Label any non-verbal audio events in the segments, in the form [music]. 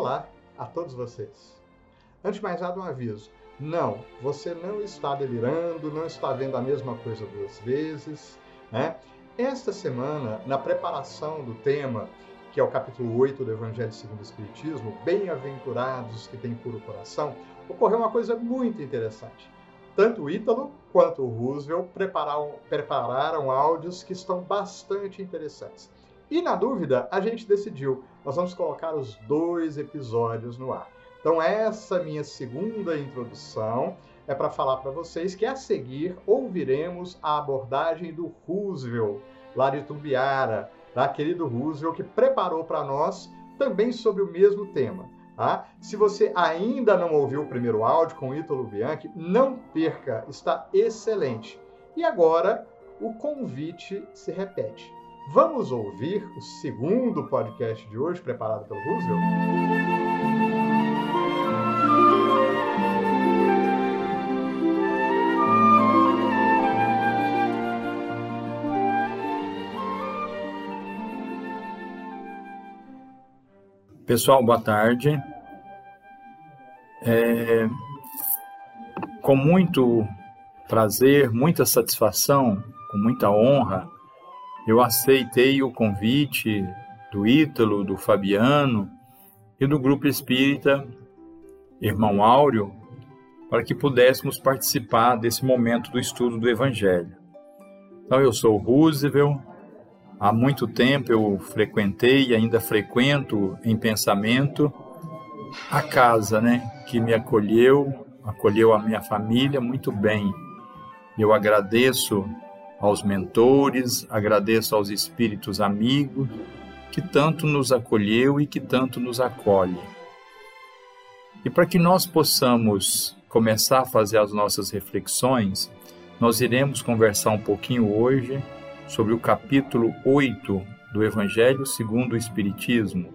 Olá a todos vocês. Antes de mais nada, um aviso. Não, você não está delirando, não está vendo a mesma coisa duas vezes. Né? Esta semana, na preparação do tema, que é o capítulo 8 do Evangelho segundo o Espiritismo, Bem-aventurados que têm puro coração, ocorreu uma coisa muito interessante. Tanto o Ítalo quanto o Roosevelt prepararam, prepararam áudios que estão bastante interessantes. E na dúvida, a gente decidiu, nós vamos colocar os dois episódios no ar. Então essa minha segunda introdução é para falar para vocês que a seguir ouviremos a abordagem do Roosevelt, lá de Tumbiara, da querido Roosevelt, que preparou para nós também sobre o mesmo tema. Tá? Se você ainda não ouviu o primeiro áudio com Ítalo Bianchi, não perca, está excelente. E agora o convite se repete. Vamos ouvir o segundo podcast de hoje, preparado pelo Roosevelt? Pessoal, boa tarde. É, com muito prazer, muita satisfação, com muita honra, eu aceitei o convite do Ítalo, do Fabiano e do Grupo Espírita Irmão Áureo para que pudéssemos participar desse momento do estudo do Evangelho. Então, eu sou Roosevelt, há muito tempo eu frequentei e ainda frequento em pensamento a casa, né, que me acolheu, acolheu a minha família muito bem. Eu agradeço aos mentores, agradeço aos espíritos amigos que tanto nos acolheu e que tanto nos acolhe. E para que nós possamos começar a fazer as nossas reflexões, nós iremos conversar um pouquinho hoje sobre o capítulo 8 do Evangelho segundo o Espiritismo.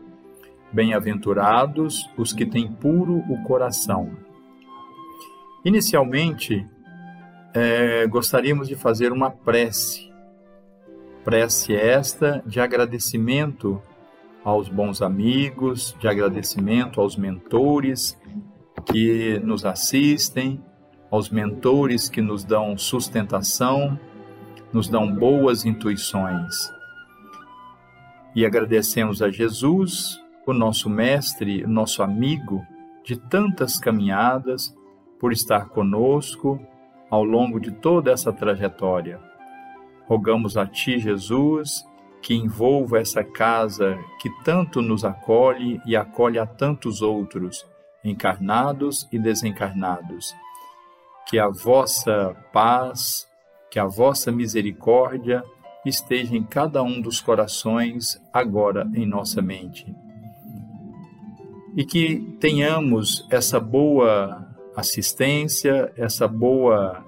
Bem-aventurados os que têm puro o coração. Inicialmente, é, gostaríamos de fazer uma prece. Prece esta de agradecimento aos bons amigos, de agradecimento aos mentores que nos assistem, aos mentores que nos dão sustentação, nos dão boas intuições. E agradecemos a Jesus, o nosso mestre, o nosso amigo de tantas caminhadas, por estar conosco ao longo de toda essa trajetória. Rogamos a Ti, Jesus, que envolva essa casa que tanto nos acolhe e acolhe a tantos outros, encarnados e desencarnados. Que a vossa paz, que a vossa misericórdia esteja em cada um dos corações agora em nossa mente. E que tenhamos essa boa assistência, essa boa,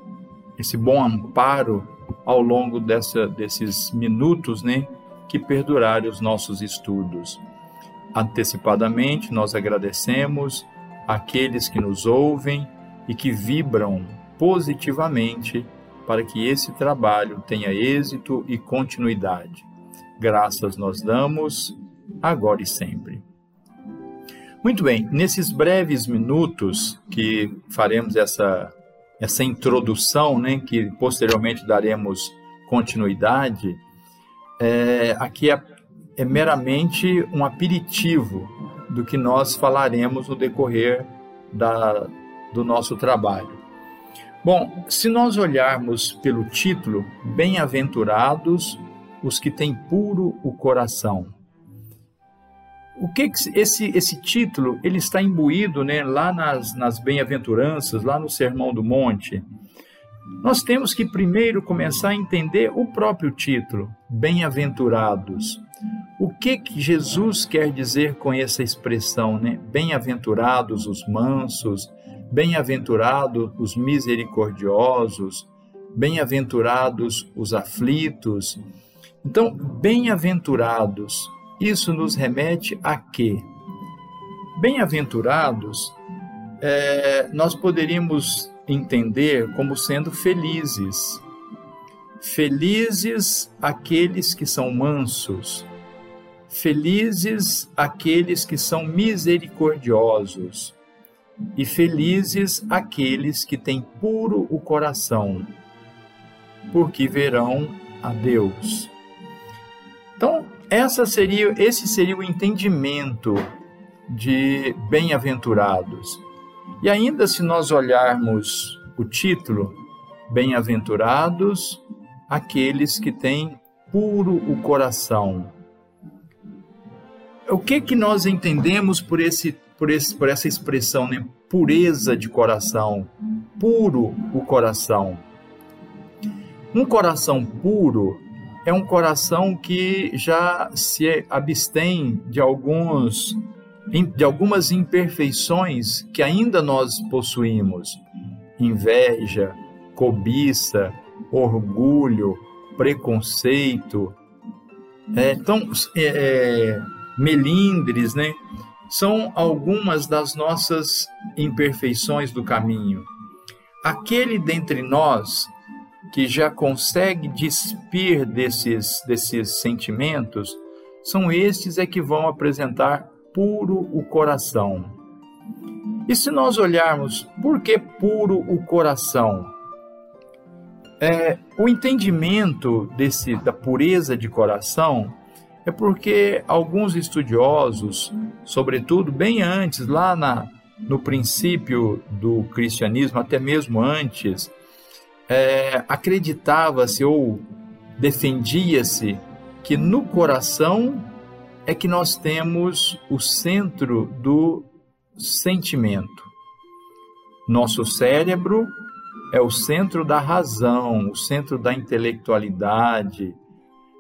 esse bom amparo ao longo dessa, desses minutos, né, que perdurarem os nossos estudos. Antecipadamente, nós agradecemos aqueles que nos ouvem e que vibram positivamente para que esse trabalho tenha êxito e continuidade. Graças nós damos, agora e sempre. Muito bem, nesses breves minutos que faremos essa, essa introdução, né, que posteriormente daremos continuidade, é, aqui é, é meramente um aperitivo do que nós falaremos no decorrer da, do nosso trabalho. Bom, se nós olharmos pelo título, Bem-aventurados os que têm puro o coração. O que esse, esse título ele está imbuído né, lá nas, nas bem-aventuranças, lá no Sermão do Monte? Nós temos que primeiro começar a entender o próprio título, bem-aventurados. O que, que Jesus quer dizer com essa expressão, né? Bem-aventurados os mansos, bem-aventurados os misericordiosos, bem-aventurados os aflitos. Então, bem-aventurados isso nos remete a quê? Bem-aventurados, é, nós poderíamos entender como sendo felizes. Felizes aqueles que são mansos, Felizes aqueles que são misericordiosos, e felizes aqueles que têm puro o coração, porque verão a Deus. Então, essa seria, esse seria o entendimento de bem-aventurados. E ainda se nós olharmos o título, Bem-aventurados aqueles que têm puro o coração. O que que nós entendemos por esse por, esse, por essa expressão, né? Pureza de coração, puro o coração. Um coração puro é um coração que já se abstém de alguns de algumas imperfeições que ainda nós possuímos: inveja, cobiça, orgulho, preconceito, é, então, é, é, melindres, né? São algumas das nossas imperfeições do caminho. Aquele dentre nós que já consegue despir desses, desses sentimentos, são estes é que vão apresentar puro o coração. E se nós olharmos por que puro o coração? É, o entendimento desse, da pureza de coração é porque alguns estudiosos, sobretudo bem antes, lá na, no princípio do cristianismo, até mesmo antes, é, acreditava-se ou defendia-se que no coração é que nós temos o centro do sentimento. Nosso cérebro é o centro da razão, o centro da intelectualidade.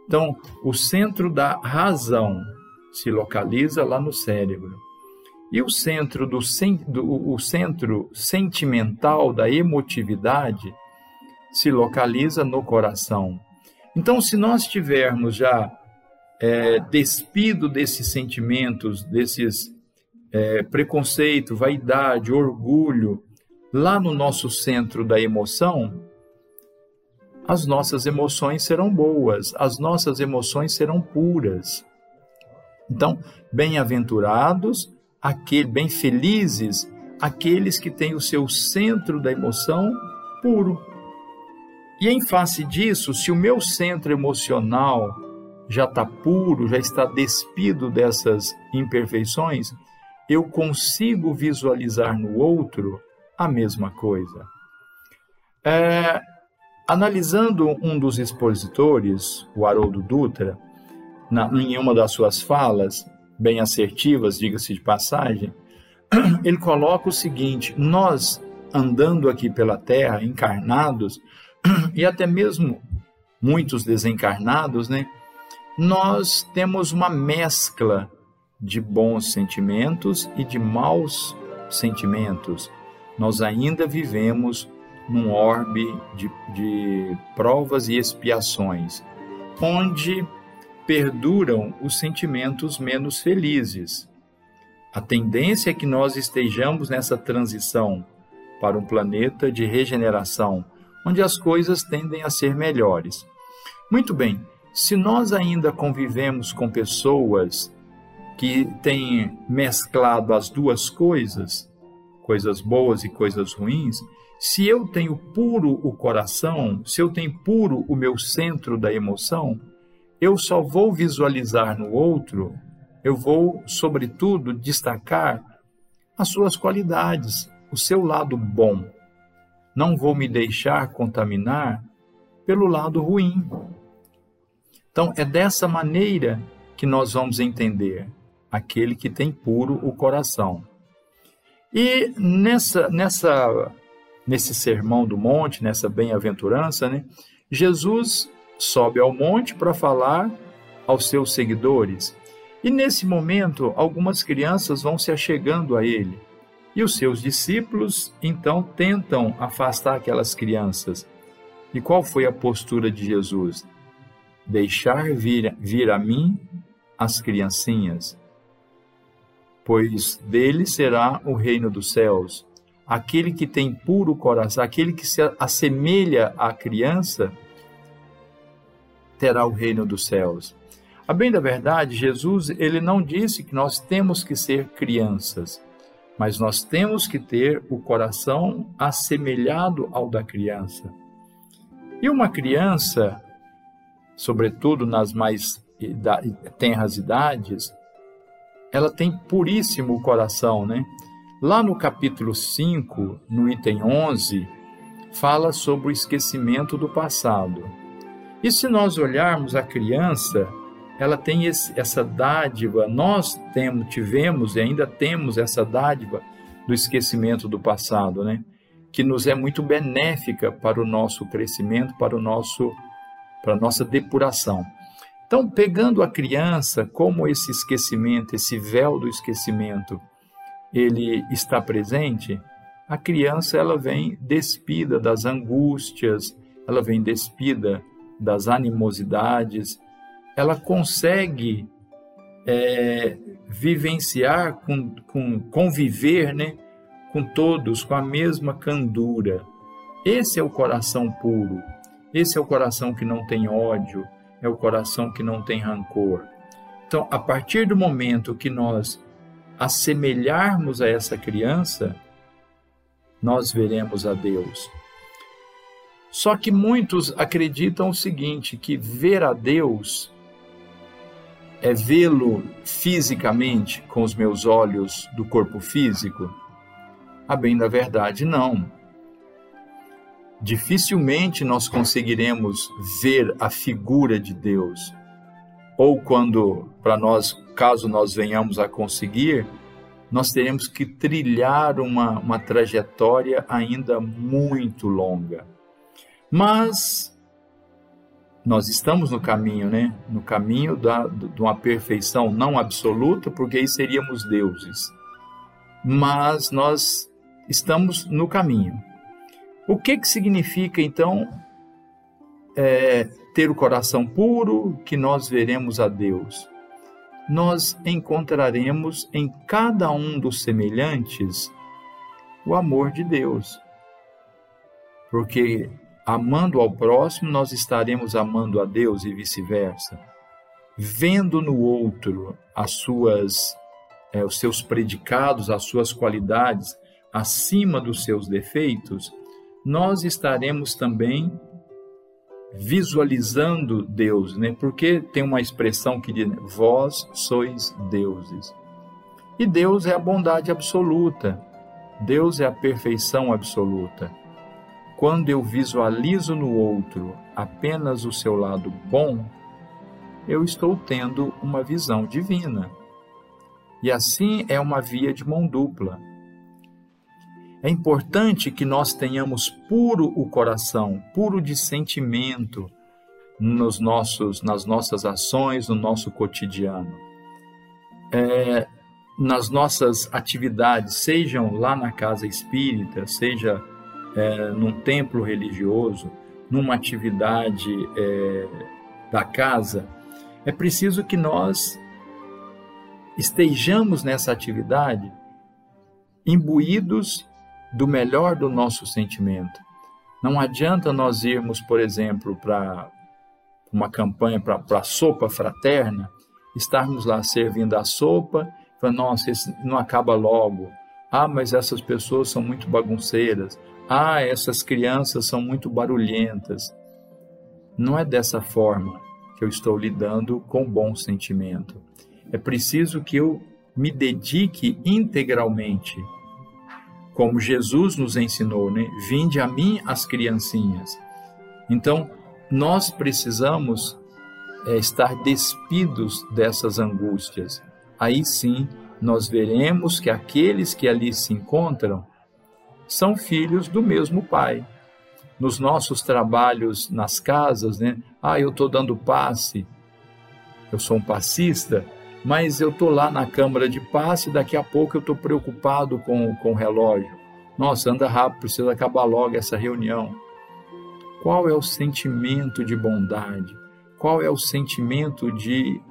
Então, o centro da razão se localiza lá no cérebro. E o centro do, do o centro sentimental da emotividade se localiza no coração. Então, se nós tivermos já é, despido desses sentimentos, desses é, preconceito, vaidade, orgulho, lá no nosso centro da emoção, as nossas emoções serão boas, as nossas emoções serão puras. Então, bem-aventurados, bem felizes, aqueles que têm o seu centro da emoção puro. E em face disso, se o meu centro emocional já está puro, já está despido dessas imperfeições, eu consigo visualizar no outro a mesma coisa. É, analisando um dos expositores, o Haroldo Dutra, na, em uma das suas falas, bem assertivas, diga-se de passagem, [clears throat] ele coloca o seguinte: nós andando aqui pela Terra, encarnados, e até mesmo muitos desencarnados, né? Nós temos uma mescla de bons sentimentos e de maus sentimentos. Nós ainda vivemos num orbe de, de provas e expiações, onde perduram os sentimentos menos felizes. A tendência é que nós estejamos nessa transição para um planeta de regeneração, onde as coisas tendem a ser melhores. Muito bem, se nós ainda convivemos com pessoas que têm mesclado as duas coisas, coisas boas e coisas ruins, se eu tenho puro o coração, se eu tenho puro o meu centro da emoção, eu só vou visualizar no outro, eu vou, sobretudo, destacar as suas qualidades, o seu lado bom. Não vou me deixar contaminar pelo lado ruim. Então, é dessa maneira que nós vamos entender aquele que tem puro o coração. E nessa, nessa, nesse sermão do monte, nessa bem-aventurança, né, Jesus sobe ao monte para falar aos seus seguidores. E nesse momento, algumas crianças vão se achegando a ele. E os seus discípulos então tentam afastar aquelas crianças. E qual foi a postura de Jesus? Deixar vir, vir a mim as criancinhas pois dele será o reino dos céus. Aquele que tem puro coração, aquele que se assemelha à criança, terá o reino dos céus. A bem da verdade, Jesus, ele não disse que nós temos que ser crianças, mas nós temos que ter o coração assemelhado ao da criança. E uma criança, sobretudo nas mais tenras idades, ela tem puríssimo coração, né? Lá no capítulo 5, no item 11, fala sobre o esquecimento do passado. E se nós olharmos a criança, ela tem esse, essa dádiva, nós temos, tivemos e ainda temos essa dádiva do esquecimento do passado, né? Que nos é muito benéfica para o nosso crescimento, para o nosso para a nossa depuração. Então, pegando a criança, como esse esquecimento, esse véu do esquecimento, ele está presente, a criança ela vem despida das angústias, ela vem despida das animosidades, ela consegue é, vivenciar, com, com, conviver né, com todos com a mesma candura. Esse é o coração puro, esse é o coração que não tem ódio, é o coração que não tem rancor. Então, a partir do momento que nós assemelharmos a essa criança, nós veremos a Deus. Só que muitos acreditam o seguinte: que ver a Deus é vê-lo fisicamente com os meus olhos do corpo físico? A bem da verdade, não. Dificilmente nós conseguiremos ver a figura de Deus. Ou quando, para nós, caso nós venhamos a conseguir, nós teremos que trilhar uma, uma trajetória ainda muito longa. Mas nós estamos no caminho, né? No caminho da, de uma perfeição não absoluta, porque aí seríamos deuses. Mas nós estamos no caminho. O que, que significa, então, é, ter o coração puro, que nós veremos a Deus? Nós encontraremos em cada um dos semelhantes o amor de Deus. Porque amando ao próximo, nós estaremos amando a Deus e vice-versa. Vendo no outro as suas, é, os seus predicados, as suas qualidades acima dos seus defeitos, nós estaremos também visualizando Deus, né? Porque tem uma expressão que diz: vós sois deuses. E Deus é a bondade absoluta. Deus é a perfeição absoluta. Quando eu visualizo no outro apenas o seu lado bom, eu estou tendo uma visão divina. E assim é uma via de mão dupla. É importante que nós tenhamos puro o coração, puro de sentimento nos nossos, nas nossas ações, no nosso cotidiano. É, nas nossas atividades, sejam lá na casa espírita, seja é, num templo religioso, numa atividade é, da casa, é preciso que nós estejamos nessa atividade imbuídos do melhor do nosso sentimento. Não adianta nós irmos, por exemplo, para uma campanha para a sopa fraterna, estarmos lá servindo a sopa, para nossa, isso não acaba logo. Ah, mas essas pessoas são muito bagunceiras. Ah, essas crianças são muito barulhentas. Não é dessa forma que eu estou lidando com bom sentimento. É preciso que eu me dedique integralmente, como Jesus nos ensinou, né? Vinde a mim as criancinhas. Então, nós precisamos é, estar despidos dessas angústias. Aí sim, nós veremos que aqueles que ali se encontram são filhos do mesmo pai. Nos nossos trabalhos nas casas, né? Ah, eu estou dando passe, eu sou um passista, mas eu estou lá na câmara de passe, daqui a pouco eu estou preocupado com, com o relógio. Nossa, anda rápido, precisa acabar logo essa reunião. Qual é o sentimento de bondade? Qual é o sentimento de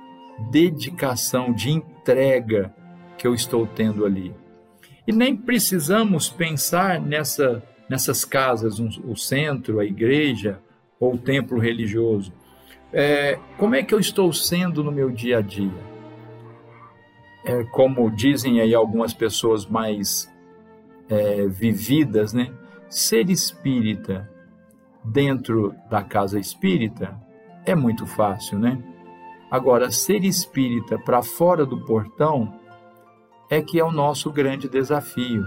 dedicação, de entrega que eu estou tendo ali? E nem precisamos pensar nessa, nessas casas, um, o centro, a igreja ou o templo religioso. É, como é que eu estou sendo no meu dia a dia? É, como dizem aí algumas pessoas mais é, vividas, né? Ser espírita dentro da casa espírita é muito fácil, né? Agora, ser espírita para fora do portão é que é o nosso grande desafio.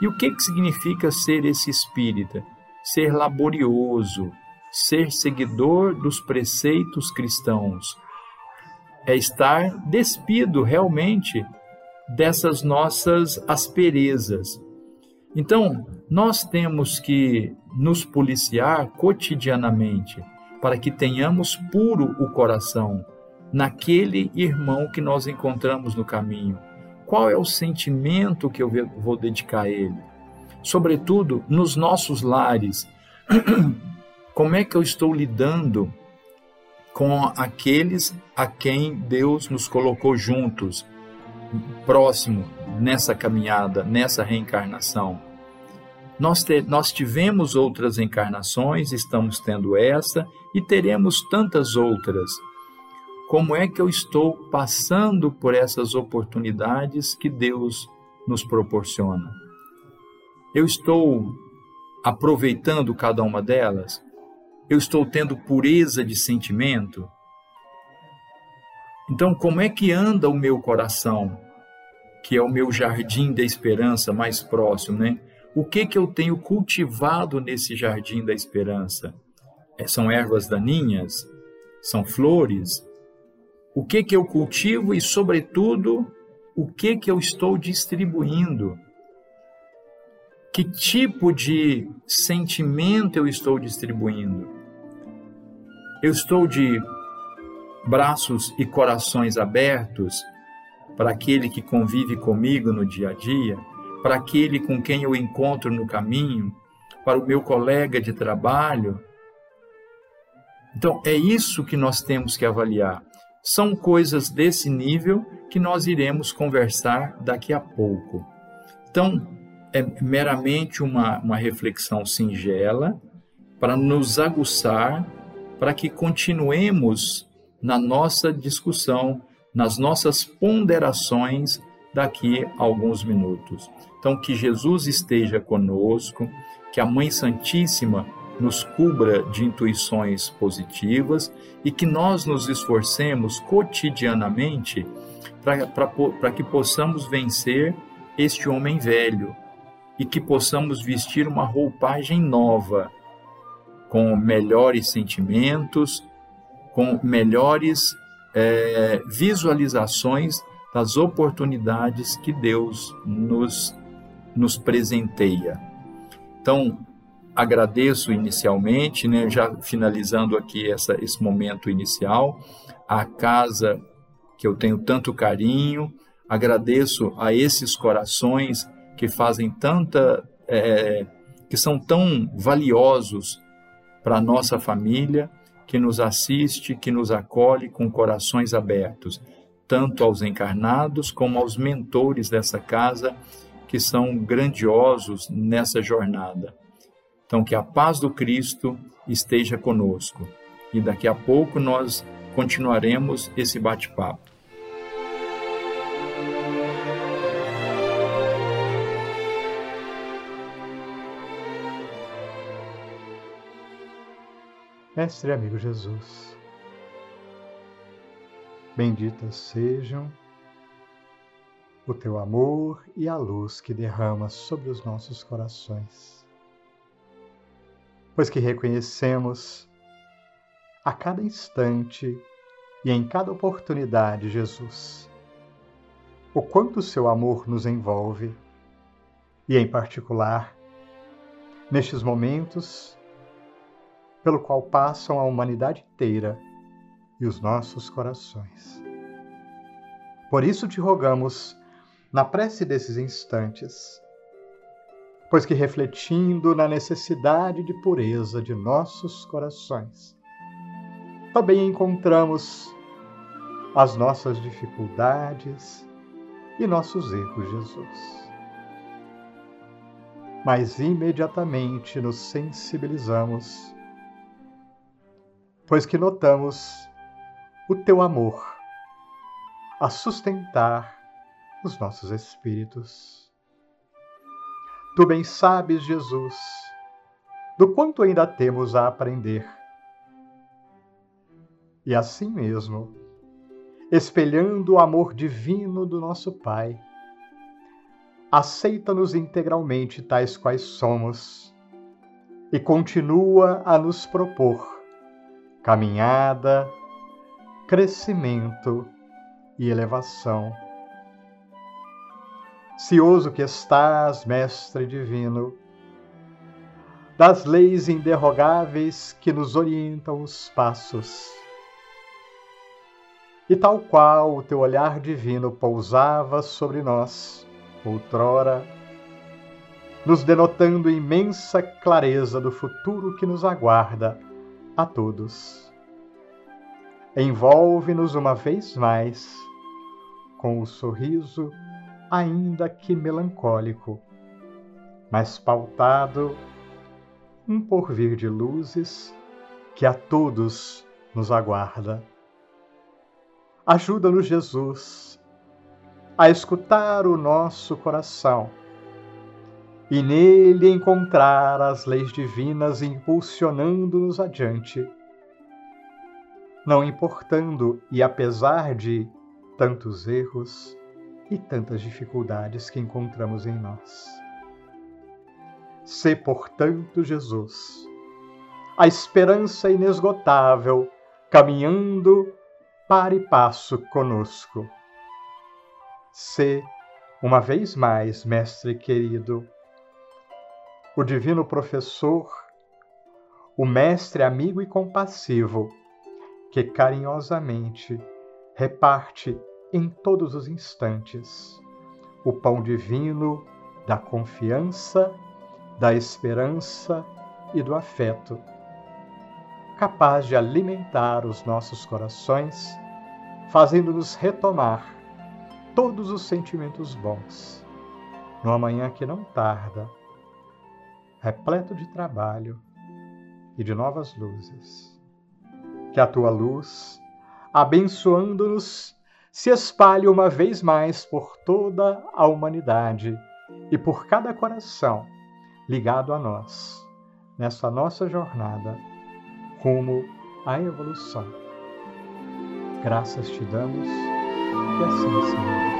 E o que, que significa ser esse espírita? Ser laborioso, ser seguidor dos preceitos cristãos. É estar despido realmente dessas nossas asperezas. Então, nós temos que nos policiar cotidianamente para que tenhamos puro o coração naquele irmão que nós encontramos no caminho. Qual é o sentimento que eu vou dedicar a ele? Sobretudo nos nossos lares. [clears throat] Como é que eu estou lidando com aqueles a quem Deus nos colocou juntos, próximo nessa caminhada, nessa reencarnação? Nós, te, nós tivemos outras encarnações, estamos tendo essa e teremos tantas outras. Como é que eu estou passando por essas oportunidades que Deus nos proporciona? Eu estou aproveitando cada uma delas? Eu estou tendo pureza de sentimento? Então, como é que anda o meu coração, que é o meu jardim da esperança mais próximo, né? O que que eu tenho cultivado nesse jardim da esperança? É, são ervas daninhas? São flores? O que que eu cultivo e, sobretudo, o que que eu estou distribuindo? Que tipo de sentimento eu estou distribuindo? Eu estou de braços e corações abertos para aquele que convive comigo no dia a dia, para aquele com quem eu encontro no caminho, para o meu colega de trabalho, então, é isso que nós temos que avaliar. São coisas desse nível que nós iremos conversar daqui a pouco. Então, é meramente uma, uma reflexão singela para nos aguçar, para que continuemos na nossa discussão, nas nossas ponderações daqui a alguns minutos. Então, que Jesus esteja conosco, que a Mãe Santíssima nos cubra de intuições positivas e que nós nos esforcemos cotidianamente para que possamos vencer este homem velho e que possamos vestir uma roupagem nova, com melhores sentimentos, com melhores é, visualizações das oportunidades que Deus nos, nos presenteia. Então, agradeço inicialmente, né, já finalizando aqui essa, esse momento inicial, a casa que eu tenho tanto carinho, agradeço a esses corações que fazem tanta, é, que são tão valiosos para nossa família, que nos assiste, que nos acolhe com corações abertos, tanto aos encarnados como aos mentores dessa casa, que são grandiosos nessa jornada. Então, que a paz do Cristo esteja conosco. E daqui a pouco nós continuaremos esse bate-papo. Mestre amigo Jesus, benditas sejam o teu amor e a luz que derrama sobre os nossos corações pois que reconhecemos a cada instante e em cada oportunidade, Jesus, o quanto o seu amor nos envolve e, em particular, nestes momentos pelo qual passam a humanidade inteira e os nossos corações. Por isso te rogamos, na prece desses instantes, pois que refletindo na necessidade de pureza de nossos corações, também encontramos as nossas dificuldades e nossos erros, Jesus. Mas imediatamente nos sensibilizamos, pois que notamos o teu amor a sustentar os nossos espíritos. Tu bem sabes, Jesus, do quanto ainda temos a aprender. E assim mesmo, espelhando o amor divino do nosso Pai, aceita-nos integralmente tais quais somos e continua a nos propor caminhada, crescimento e elevação. Cioso que estás, Mestre Divino, das leis inderrogáveis que nos orientam os passos. E tal qual o teu olhar divino pousava sobre nós, outrora, nos denotando imensa clareza do futuro que nos aguarda a todos. Envolve-nos uma vez mais com o sorriso, ainda que melancólico, mas pautado um porvir de luzes que a todos nos aguarda. Ajuda-nos, Jesus, a escutar o nosso coração e nele encontrar as leis divinas impulsionando-nos adiante. Não importando e apesar de tantos erros e tantas dificuldades que encontramos em nós. Sê, portanto, Jesus, a esperança inesgotável, caminhando para e passo conosco. Sê, uma vez mais, Mestre querido, o divino professor, o mestre amigo e compassivo, que carinhosamente reparte em todos os instantes o pão divino da confiança, da esperança e do afeto, capaz de alimentar os nossos corações, fazendo-nos retomar todos os sentimentos bons, no amanhã que não tarda, repleto de trabalho e de novas luzes. Que a tua luz, abençoando-nos, se espalhe uma vez mais por toda a humanidade e por cada coração ligado a nós, nessa nossa jornada rumo à evolução. Graças te damos, que assim seja.